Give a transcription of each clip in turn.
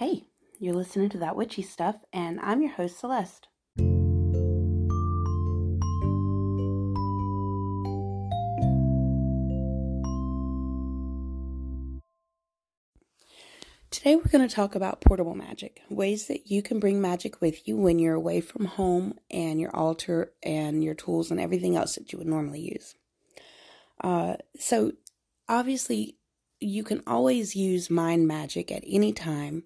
Hey, you're listening to That Witchy Stuff, and I'm your host, Celeste. Today, we're going to talk about portable magic ways that you can bring magic with you when you're away from home and your altar and your tools and everything else that you would normally use. Uh, so, obviously, you can always use mind magic at any time,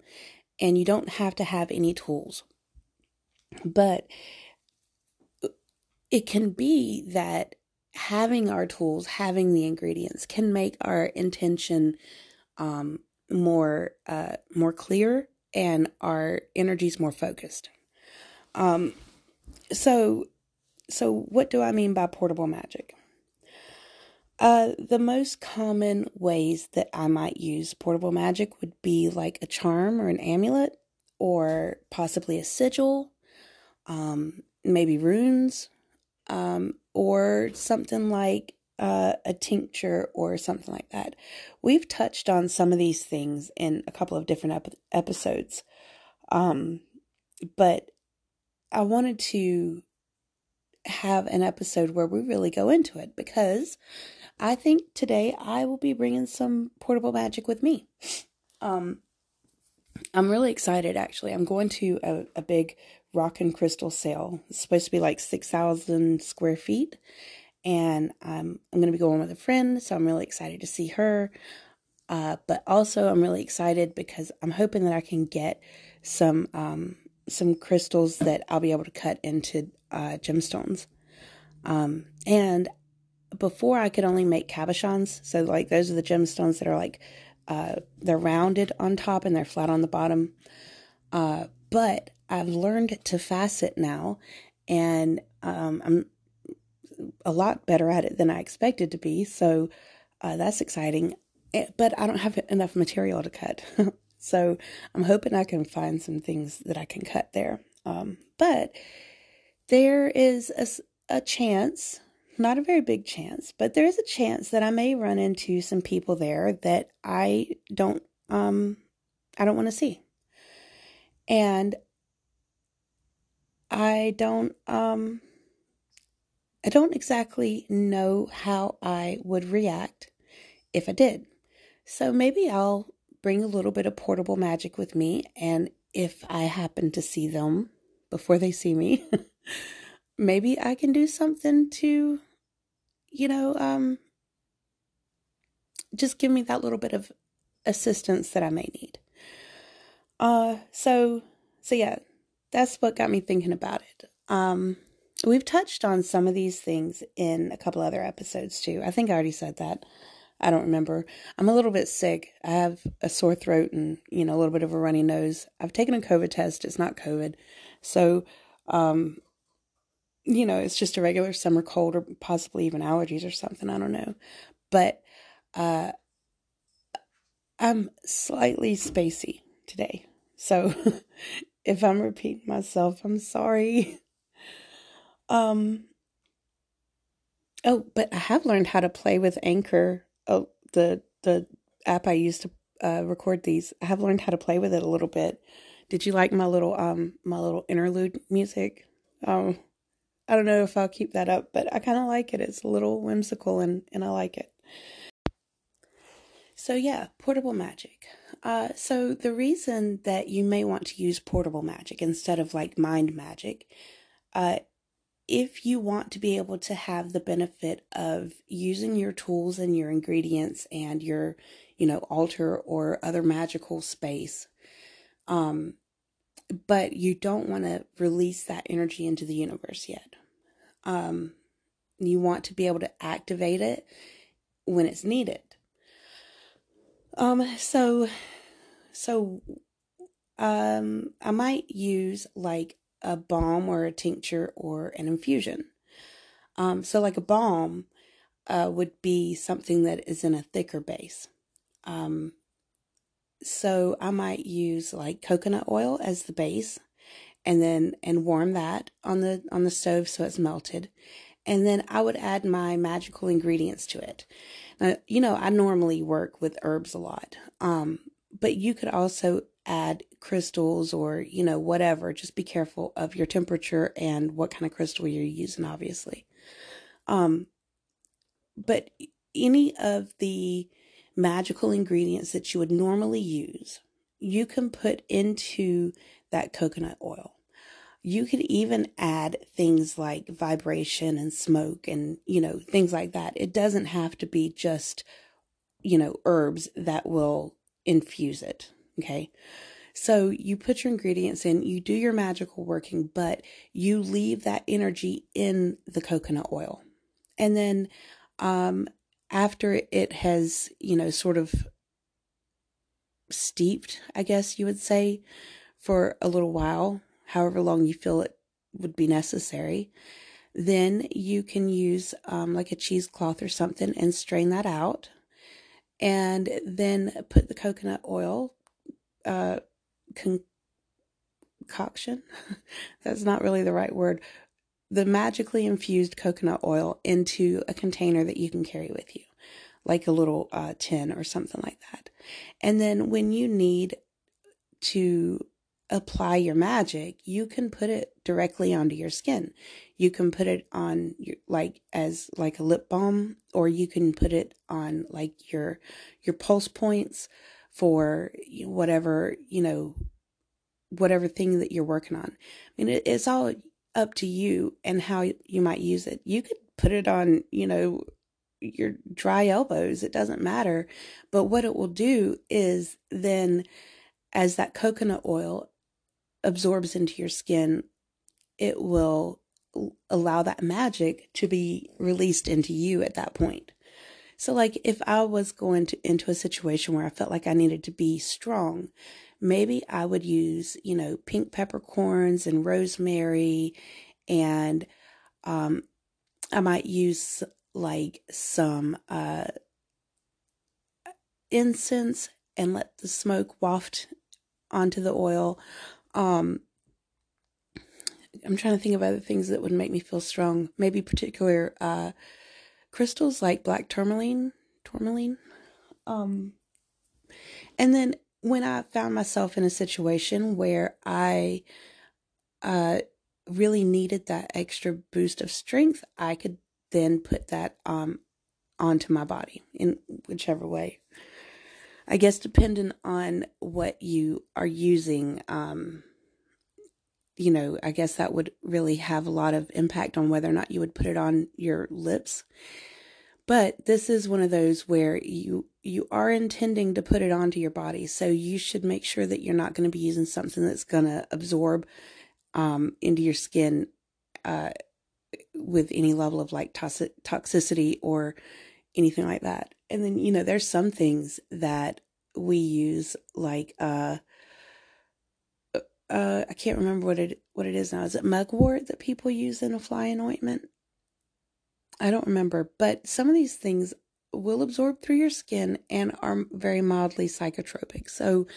and you don't have to have any tools. But it can be that having our tools, having the ingredients, can make our intention um, more uh, more clear and our energies more focused. Um, so, so what do I mean by portable magic? Uh, the most common ways that I might use portable magic would be like a charm or an amulet, or possibly a sigil, um, maybe runes, um, or something like uh, a tincture or something like that. We've touched on some of these things in a couple of different ep- episodes, um, but I wanted to have an episode where we really go into it because I think today I will be bringing some portable magic with me. Um, I'm really excited actually. I'm going to a, a big rock and crystal sale. It's supposed to be like 6,000 square feet. And I'm, I'm going to be going with a friend, so I'm really excited to see her. Uh, but also, I'm really excited because I'm hoping that I can get some um, some crystals that I'll be able to cut into uh, gemstones. Um, and before I could only make cabochons. So like those are the gemstones that are like uh, they're rounded on top and they're flat on the bottom. Uh, but I've learned to facet now, and um, I'm a lot better at it than I expected to be. So uh, that's exciting. Eh, but I don't have enough material to cut. so I'm hoping I can find some things that I can cut there. Um, but there is a, a chance not a very big chance, but there is a chance that I may run into some people there that I don't um I don't want to see. And I don't um I don't exactly know how I would react if I did. So maybe I'll bring a little bit of portable magic with me and if I happen to see them before they see me maybe I can do something to, you know, um, just give me that little bit of assistance that I may need. Uh, so, so yeah, that's what got me thinking about it. Um, we've touched on some of these things in a couple other episodes too. I think I already said that. I don't remember. I'm a little bit sick. I have a sore throat and, you know, a little bit of a runny nose. I've taken a COVID test. It's not COVID. So, um, you know, it's just a regular summer cold or possibly even allergies or something. I don't know. But uh, I'm slightly spacey today. So if I'm repeating myself, I'm sorry. Um, oh, but I have learned how to play with Anchor. Oh, the the app I use to uh, record these. I have learned how to play with it a little bit. Did you like my little um my little interlude music? Um, I don't know if I'll keep that up, but I kind of like it. It's a little whimsical and, and I like it. So, yeah, portable magic. Uh, so, the reason that you may want to use portable magic instead of like mind magic, uh, if you want to be able to have the benefit of using your tools and your ingredients and your, you know, altar or other magical space, um, but you don't want to release that energy into the universe yet. Um, you want to be able to activate it when it's needed. Um, so, so, um, I might use like a balm or a tincture or an infusion. Um, so like a balm, uh, would be something that is in a thicker base. Um, so I might use like coconut oil as the base and then and warm that on the on the stove so it's melted. And then I would add my magical ingredients to it. Now, you know, I normally work with herbs a lot. Um, but you could also add crystals or, you know, whatever. Just be careful of your temperature and what kind of crystal you're using, obviously. Um, but any of the magical ingredients that you would normally use, you can put into that coconut oil. You could even add things like vibration and smoke and, you know, things like that. It doesn't have to be just, you know, herbs that will infuse it. Okay. So you put your ingredients in, you do your magical working, but you leave that energy in the coconut oil. And then um, after it has, you know, sort of steeped, I guess you would say, for a little while, however long you feel it would be necessary, then you can use um, like a cheesecloth or something and strain that out. And then put the coconut oil uh, concoction. That's not really the right word the magically infused coconut oil into a container that you can carry with you, like a little uh, tin or something like that. And then when you need to apply your magic, you can put it directly onto your skin. You can put it on your like as like a lip balm or you can put it on like your your pulse points for whatever, you know, whatever thing that you're working on. I mean, it, it's all up to you and how you might use it. You could put it on, you know, your dry elbows. It doesn't matter. But what it will do is then, as that coconut oil absorbs into your skin, it will allow that magic to be released into you at that point. So, like if I was going to into a situation where I felt like I needed to be strong, maybe I would use, you know, pink peppercorns and rosemary, and um, I might use like some uh, incense and let the smoke waft onto the oil. Um, I'm trying to think of other things that would make me feel strong. Maybe particular uh, crystals like black tourmaline, tourmaline. Um, and then when I found myself in a situation where I uh, really needed that extra boost of strength, I could then put that um, onto my body in whichever way. I guess depending on what you are using, um, you know, I guess that would really have a lot of impact on whether or not you would put it on your lips. But this is one of those where you you are intending to put it onto your body, so you should make sure that you're not going to be using something that's going to absorb um, into your skin uh, with any level of like toxicity or anything like that. And then you know, there's some things that we use like uh, uh, I can't remember what it what it is now. Is it mugwort that people use in a flying ointment? I don't remember, but some of these things will absorb through your skin and are very mildly psychotropic. So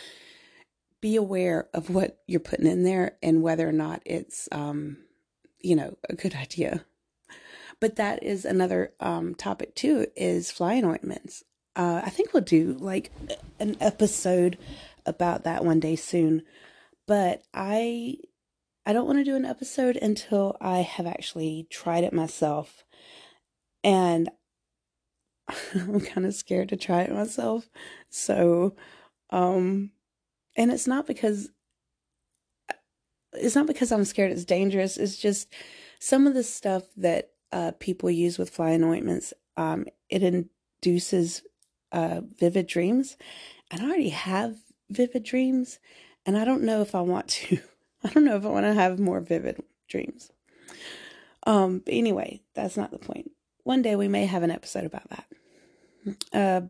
be aware of what you're putting in there and whether or not it's, um, you know, a good idea. But that is another um, topic too. Is flying ointments. Uh, I think we'll do like an episode about that one day soon. But I, I don't want to do an episode until I have actually tried it myself and I'm kind of scared to try it myself. So, um, and it's not because it's not because I'm scared it's dangerous. It's just some of the stuff that uh, people use with flying ointments. Um, it induces uh, vivid dreams, and I already have vivid dreams, and I don't know if I want to. I don't know if I want to have more vivid dreams. Um, but anyway, that's not the point. point one day we may have an episode about that. Uh,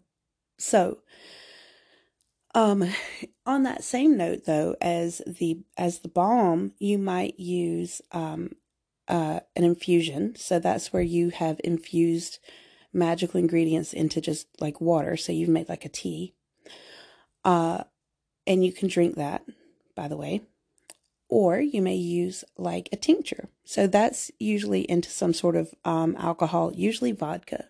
so, um, on that same note, though, as the as the balm, you might use um, uh, an infusion. So that's where you have infused magical ingredients into just like water. So you've made like a tea, uh, and you can drink that. By the way, or you may use like a tincture. So that's usually into some sort of um, alcohol, usually vodka.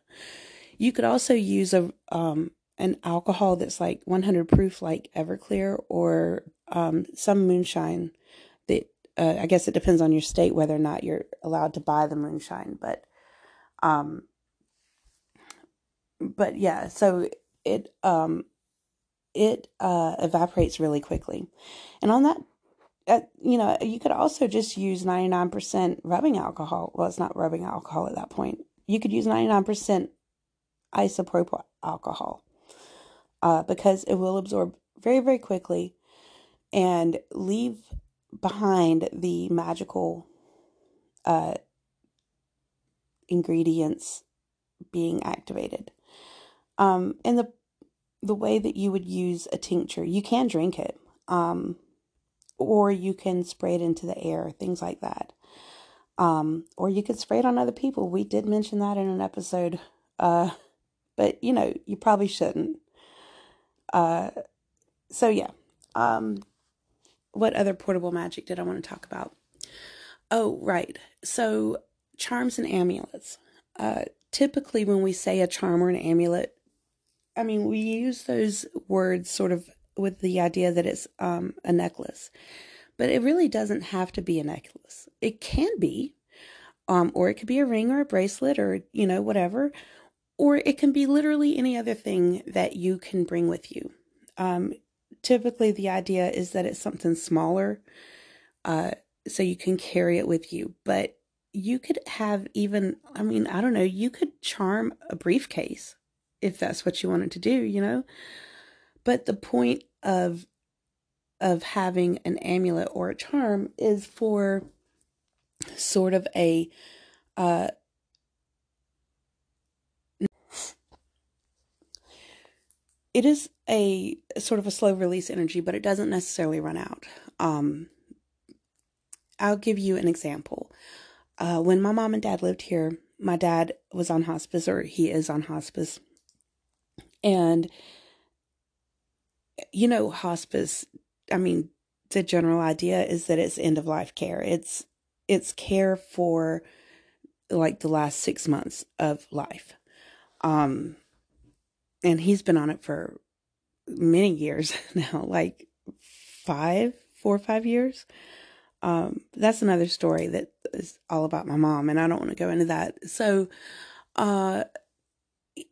You could also use a um, an alcohol that's like 100 proof, like Everclear, or um, some moonshine that uh, I guess it depends on your state whether or not you're allowed to buy the moonshine, but um, but yeah, so it um, it uh, evaporates really quickly, and on that. Uh, you know, you could also just use 99% rubbing alcohol. Well, it's not rubbing alcohol at that point. You could use 99% isopropyl alcohol uh, because it will absorb very, very quickly and leave behind the magical uh, ingredients being activated. Um, and the the way that you would use a tincture, you can drink it, um, or you can spray it into the air, things like that. Um, or you could spray it on other people. We did mention that in an episode, uh, but you know you probably shouldn't. Uh, so yeah. Um, what other portable magic did I want to talk about? Oh, right. So charms and amulets. Uh, typically, when we say a charm or an amulet, I mean, we use those words sort of with the idea that it's um, a necklace, but it really doesn't have to be a necklace. It can be, um, or it could be a ring or a bracelet or, you know, whatever, or it can be literally any other thing that you can bring with you. Um, typically, the idea is that it's something smaller, uh, so you can carry it with you, but you could have even, I mean, I don't know, you could charm a briefcase if that's what you wanted to do, you know? But the point of of having an amulet or a charm is for sort of a uh it is a sort of a slow release energy, but it doesn't necessarily run out. Um, I'll give you an example. Uh, when my mom and dad lived here, my dad was on hospice, or he is on hospice. And, you know, hospice, I mean, the general idea is that it's end of life care. It's, it's care for like the last six months of life. Um, and he's been on it for many years now, like five, four or five years. Um, that's another story that is all about my mom, and I don't want to go into that. So, uh,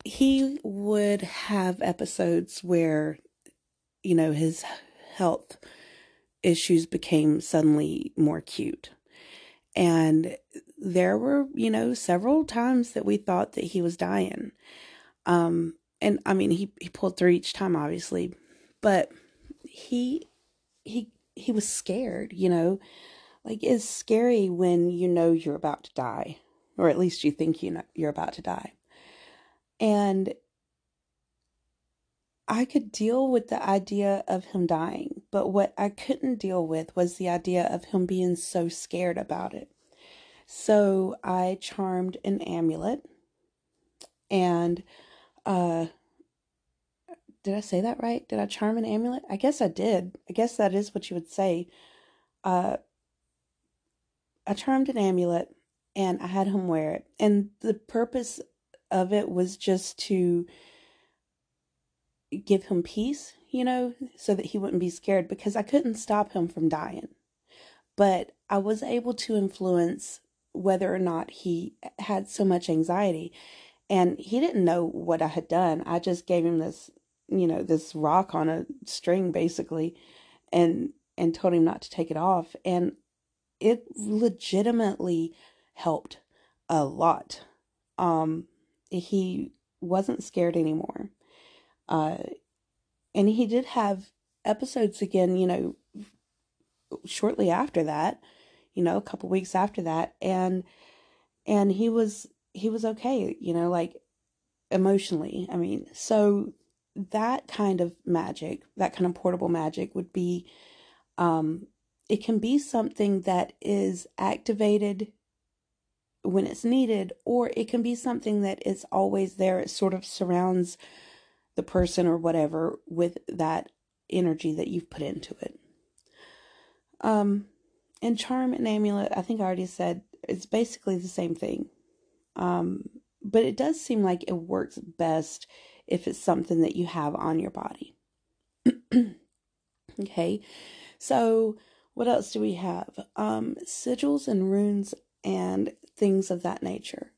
he would have episodes where, you know, his health issues became suddenly more acute. And there were, you know, several times that we thought that he was dying. Um, and I mean, he, he pulled through each time, obviously, but he, he, he was scared, you know, like it's scary when you know you're about to die, or at least you think you know you're about to die. And I could deal with the idea of him dying, but what I couldn't deal with was the idea of him being so scared about it. So I charmed an amulet and uh did I say that right? Did I charm an amulet? I guess I did. I guess that is what you would say. Uh I charmed an amulet and I had him wear it. And the purpose of it was just to give him peace, you know, so that he wouldn't be scared because I couldn't stop him from dying. But I was able to influence whether or not he had so much anxiety. And he didn't know what I had done. I just gave him this, you know, this rock on a string basically and and told him not to take it off and it legitimately helped a lot. Um he wasn't scared anymore. Uh, and he did have episodes again, you know, shortly after that, you know, a couple weeks after that, and and he was he was okay, you know, like emotionally. I mean, so that kind of magic, that kind of portable magic would be um it can be something that is activated when it's needed, or it can be something that is always there. It sort of surrounds the person or whatever with that energy that you've put into it. Um, and charm and amulet, I think I already said, it's basically the same thing. Um, but it does seem like it works best if it's something that you have on your body. okay, so what else do we have? Um, sigils and runes and things of that nature.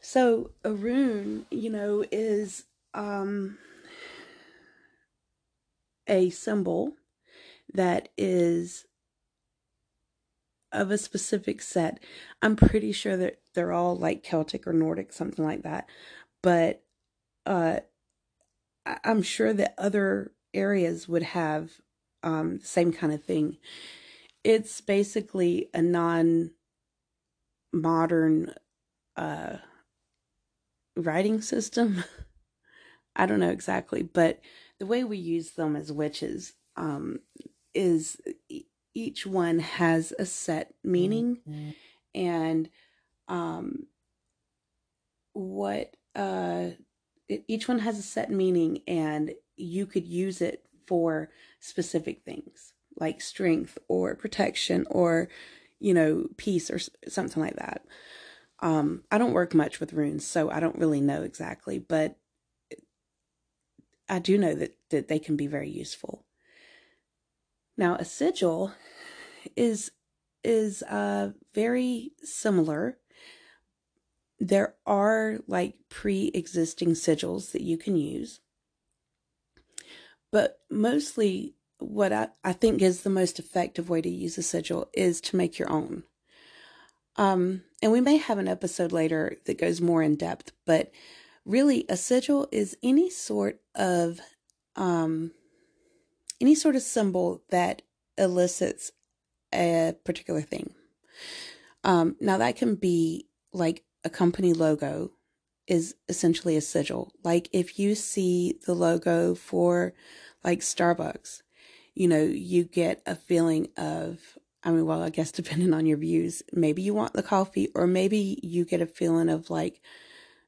So a rune, you know, is um, a symbol that is of a specific set. I'm pretty sure that they're all like Celtic or Nordic, something like that. But uh, I'm sure that other areas would have um, the same kind of thing. It's basically a non modern uh, writing system. I don't know exactly, but the way we use them as witches um, is each one has a set meaning. Mm-hmm. and um, what uh, it, each one has a set meaning and you could use it for specific things like strength or protection or you know peace or something like that. Um, i don't work much with runes so i don't really know exactly but i do know that that they can be very useful now, a sigil is is uh very similar. There are like pre-existing sigils that you can use. But mostly what I, I think is the most effective way to use a sigil is to make your own. Um, and we may have an episode later that goes more in depth, but really a sigil is any sort of um, any sort of symbol that elicits a particular thing. Um, now, that can be like a company logo, is essentially a sigil. Like if you see the logo for like Starbucks, you know, you get a feeling of, I mean, well, I guess depending on your views, maybe you want the coffee, or maybe you get a feeling of like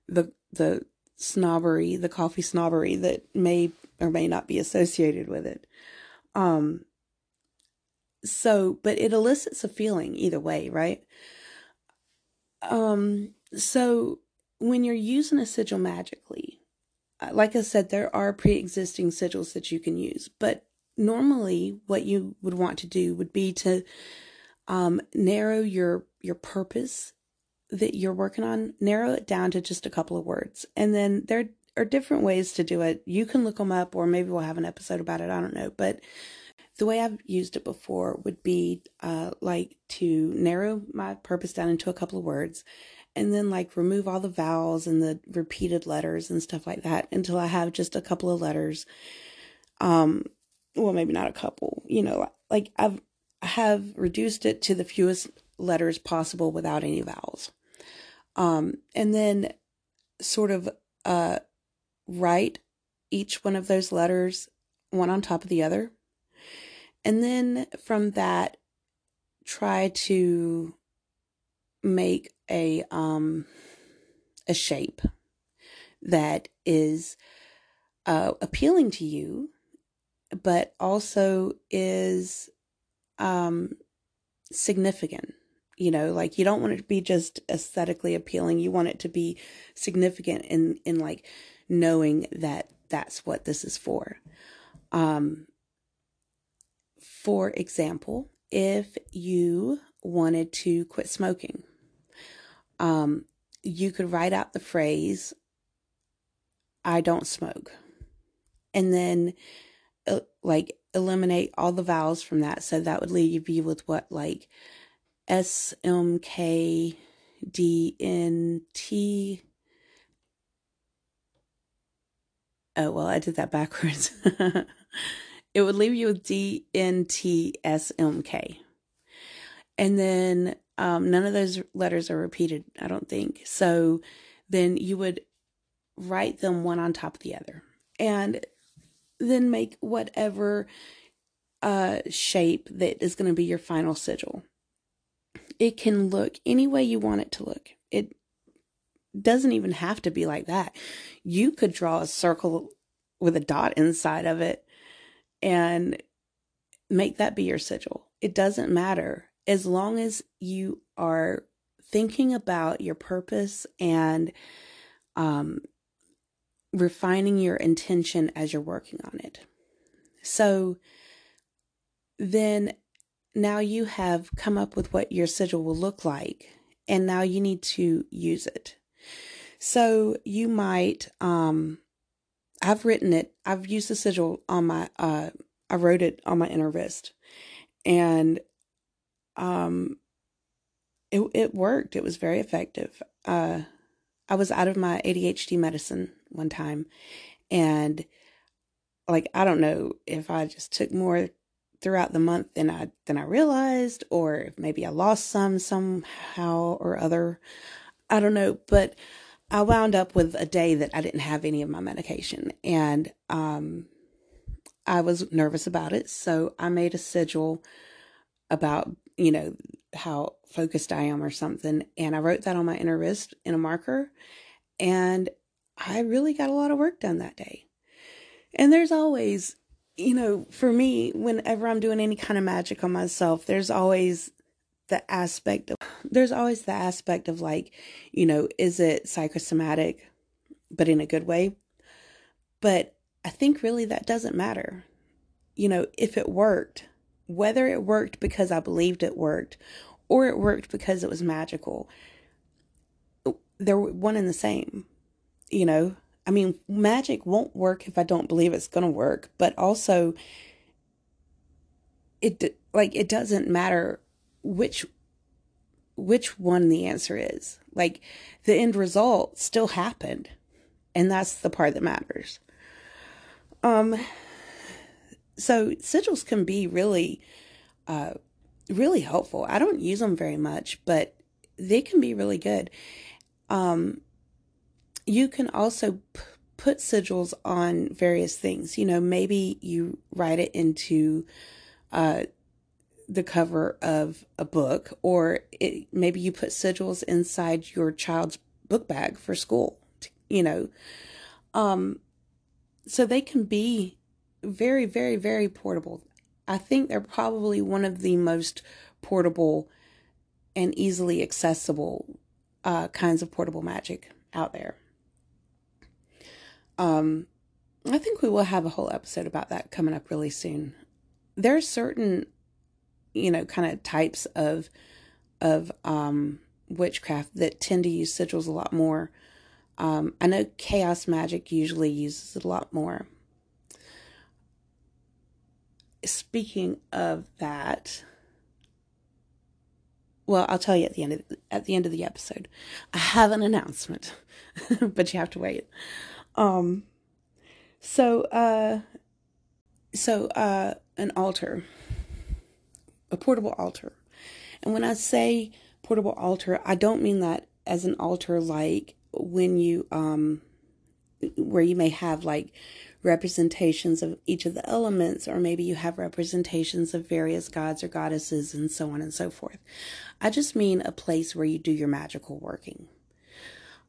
the, the snobbery, the coffee snobbery that may or may not be associated with it. Um, so, but it elicits a feeling either way, right? Um, so when you're using a sigil magically, uh, like I said, there are pre existing sigils that you can use, but normally what you would want to do would be to um, narrow your your purpose that you're working on narrow it down to just a couple of words and then there are different ways to do it. You can look them up, or maybe we'll have an episode about it. I don't know. But the way I've used it before would be uh, like to narrow my purpose down into a couple of words and then like remove all the vowels and the repeated letters and stuff like that until I have just a couple of letters. Um, well, maybe not a couple, you know, like I've have reduced it to the fewest letters possible without any vowels. Um, and then sort of uh write each one of those letters one on top of the other. And then from that, try to make a um a shape that is uh, appealing to you, but also is um significant. You know, like you don't want it to be just aesthetically appealing. You want it to be significant in in like knowing that that's what this is for. Um, for example, if you wanted to quit smoking, um, you could write out the phrase, I don't smoke. And then, uh, like, eliminate all the vowels from that. So that would leave you with what, like, S M K D N T Oh, well, I did that backwards. it would leave you with D N T S M K. And then um, none of those letters are repeated, I don't think. So then you would write them one on top of the other and then make whatever uh, shape that is going to be your final sigil. It can look any way you want it to look. It doesn't even have to be like that. You could draw a circle with a dot inside of it and make that be your sigil. It doesn't matter as long as you are thinking about your purpose and um, refining your intention as you're working on it. So then now you have come up with what your sigil will look like, and now you need to use it. So you might, um, I've written it, I've used the sigil on my, uh, I wrote it on my inner wrist, and um, it it worked. It was very effective. Uh, I was out of my ADHD medicine one time, and like I don't know if I just took more throughout the month than I than I realized, or if maybe I lost some somehow or other. I don't know, but I wound up with a day that I didn't have any of my medication, and um, I was nervous about it, so I made a sigil about you know how focused I am or something. And I wrote that on my inner wrist in a marker. And I really got a lot of work done that day. And there's always, you know, for me, whenever I'm doing any kind of magic on myself, there's always the aspect of, there's always the aspect of like, you know, is it psychosomatic, but in a good way? But I think really that doesn't matter. You know, if it worked, whether it worked because I believed it worked or it worked because it was magical, they're one and the same. You know, I mean, magic won't work if I don't believe it's going to work, but also it like it doesn't matter which which one the answer is. Like the end result still happened, and that's the part that matters. Um so sigils can be really uh, really helpful. I don't use them very much, but they can be really good. Um, you can also p- put sigils on various things. You know, maybe you write it into uh, the cover of a book, or it, maybe you put sigils inside your child's book bag for school. You know, um, so they can be very, very, very portable. I think they're probably one of the most portable and easily accessible uh, kinds of portable magic out there. Um, I think we will have a whole episode about that coming up really soon. There are certain, you know, kind of types of of um, witchcraft that tend to use sigils a lot more. Um, I know chaos magic usually uses it a lot more speaking of that, well, I'll tell you at the end of at the end of the episode. I have an announcement, but you have to wait. Um, so uh, so uh, an altar, a portable altar, and when I say portable altar, I don't mean that as an altar like when you um, where you may have like representations of each of the elements, or maybe you have representations of various gods or goddesses, and so on and so forth. I just mean a place where you do your magical working.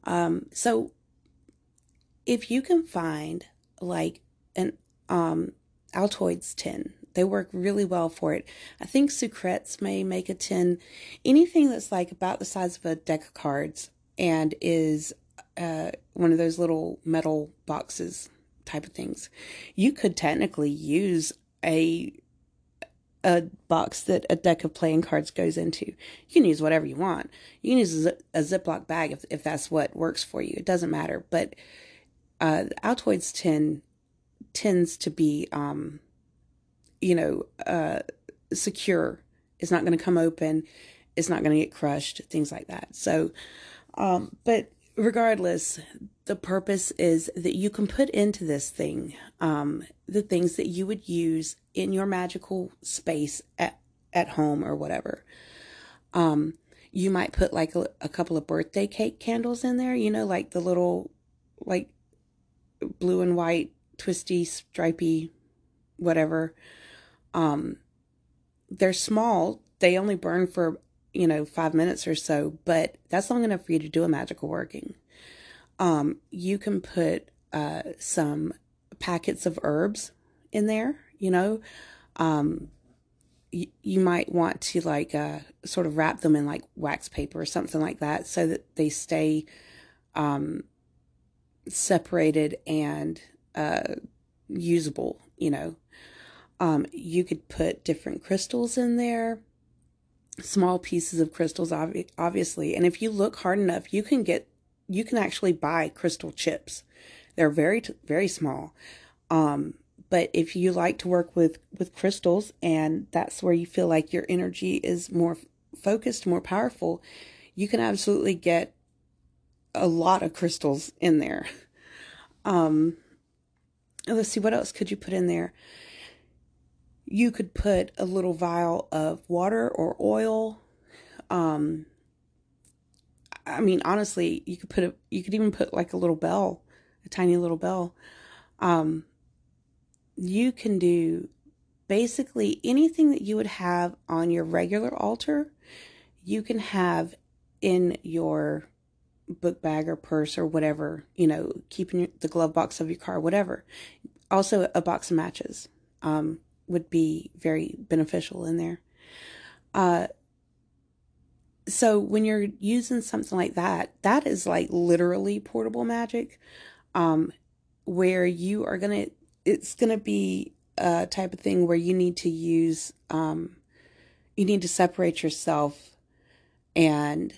Um, so, if you can find like an um, Altoids tin, they work really well for it. I think Sucrets may make a tin. Anything that's like about the size of a deck of cards and is uh, one of those little metal boxes type of things. You could technically use a a box that a deck of playing cards goes into. You can use whatever you want. You can use a, a Ziploc bag if if that's what works for you. It doesn't matter. But uh, Altoids tin tends to be, um, you know, uh, secure. It's not going to come open. It's not going to get crushed. Things like that. So, um, but regardless, the purpose is that you can put into this thing um, the things that you would use in your magical space at, at home or whatever. Um, you might put like a, a couple of birthday cake candles in there, you know, like the little, like blue and white, twisty, stripy, whatever. Um, they're small. They only burn for you know, five minutes or so, but that's long enough for you to do a magical working. Um, you can put uh, some packets of herbs in there, you know. Um, y- you might want to like uh, sort of wrap them in like wax paper or something like that so that they stay um, separated and uh, usable, you know. Um, you could put different crystals in there, small pieces of crystals, ob- obviously. And if you look hard enough, you can get, you can actually buy crystal chips. They're very, very small. Um, but if you like to work with with crystals and that's where you feel like your energy is more focused more powerful you can absolutely get a lot of crystals in there um let's see what else could you put in there you could put a little vial of water or oil. Um i mean honestly you could put a you could even put like a little bell a tiny little bell. Um you can do basically anything that you would have on your regular altar, you can have in your book bag or purse or whatever, you know, keeping the glove box of your car, whatever. Also, a box of matches. Um, would be very beneficial in there. Uh, so when you're using something like that, that is like literally portable magic, um, where you are gonna it's to be a type of thing where you need to use um, you need to separate yourself and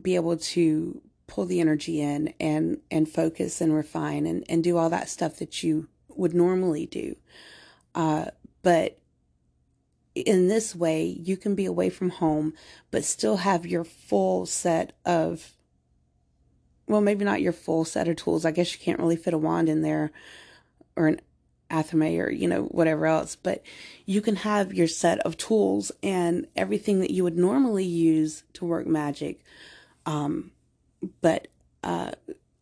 be able to pull the energy in and and focus and refine and and do all that stuff that you would normally do uh, but in this way you can be away from home but still have your full set of well maybe not your full set of tools i guess you can't really fit a wand in there or an Athame or, you know, whatever else, but you can have your set of tools and everything that you would normally use to work magic, um, but uh,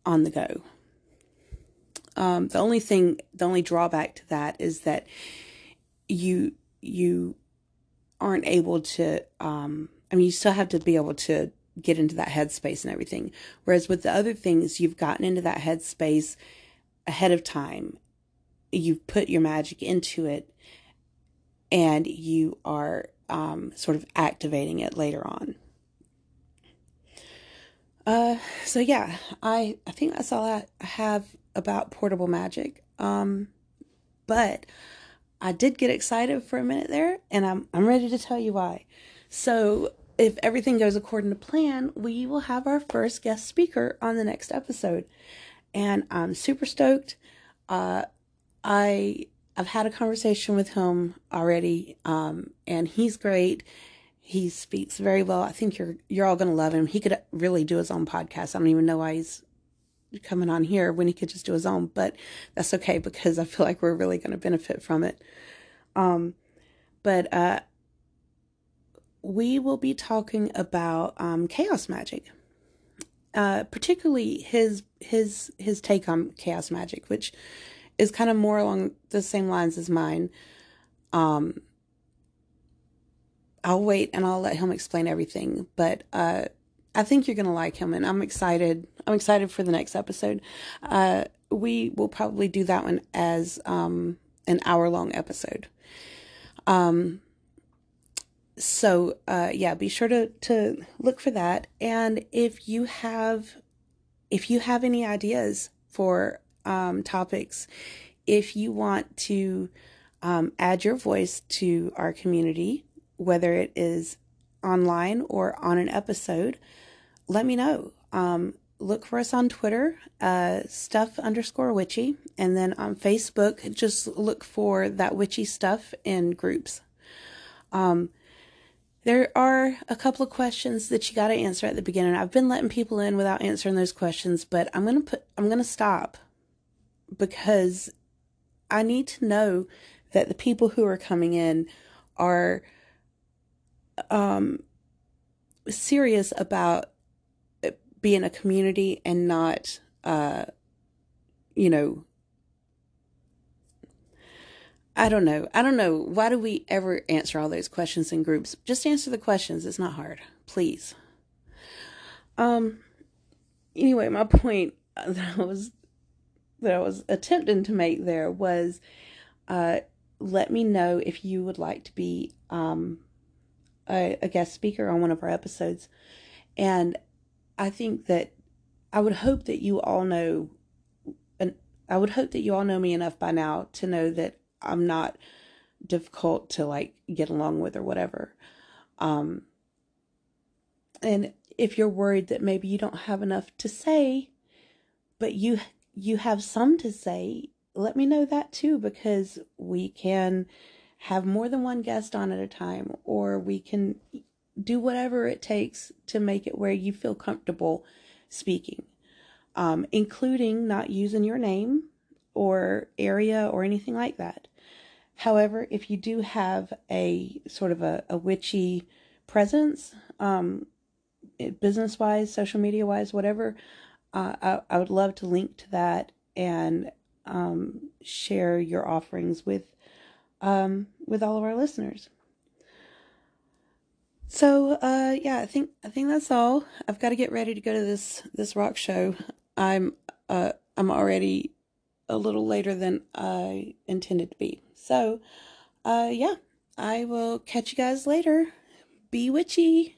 on the go. Um, the only thing, the only drawback to that is that you you aren't able to. Um, I mean, you still have to be able to get into that headspace and everything. Whereas with the other things, you've gotten into that headspace ahead of time you've put your magic into it and you are um, sort of activating it later on. Uh, so yeah, I I think that's all I have about portable magic. Um, but I did get excited for a minute there, and I'm I'm ready to tell you why. So if everything goes according to plan, we will have our first guest speaker on the next episode, and I'm super stoked. Uh, I I've had a conversation with him already, um, and he's great. He speaks very well. I think you're you're all gonna love him. He could really do his own podcast. I don't even know why he's coming on here when he could just do his own, but that's okay because I feel like we're really gonna benefit from it. Um, but uh, we will be talking about um, chaos magic. Uh, particularly his his his take on chaos magic, which is kind of more along the same lines as mine. Um, I'll wait and I'll let him explain everything, but uh, I think you're gonna like him, and I'm excited. I'm excited for the next episode. Uh, we will probably do that one as um, an hour long episode. Um, so uh, yeah, be sure to to look for that. And if you have if you have any ideas for um, topics. If you want to um, add your voice to our community, whether it is online or on an episode, let me know. Um, look for us on Twitter, uh, stuff underscore witchy, and then on Facebook, just look for that witchy stuff in groups. Um, there are a couple of questions that you got to answer at the beginning. I've been letting people in without answering those questions, but I'm gonna put I'm gonna stop because I need to know that the people who are coming in are um, serious about being a community and not, uh, you know, I don't know. I don't know. Why do we ever answer all those questions in groups? Just answer the questions. It's not hard. Please. Um anyway, my point that I was that I was attempting to make there was uh, let me know if you would like to be um, a, a guest speaker on one of our episodes. And I think that I would hope that you all know and I would hope that you all know me enough by now to know that I'm not difficult to like get along with or whatever. Um, and if you're worried that maybe you don't have enough to say, but you you have some to say, let me know that too because we can have more than one guest on at a time or we can do whatever it takes to make it where you feel comfortable speaking, um, including not using your name or area or anything like that. However, if you do have a sort of a, a witchy presence, um, business wise, social media wise, whatever, uh, I, I, would love to link to that and um, share your offerings with um, with all of our listeners. So uh, yeah, I think I think that's all. I've got to get ready to go to this this rock show. I'm uh, I'm already a little later than I intended to be. So uh, yeah, I will catch you guys later. Be witchy.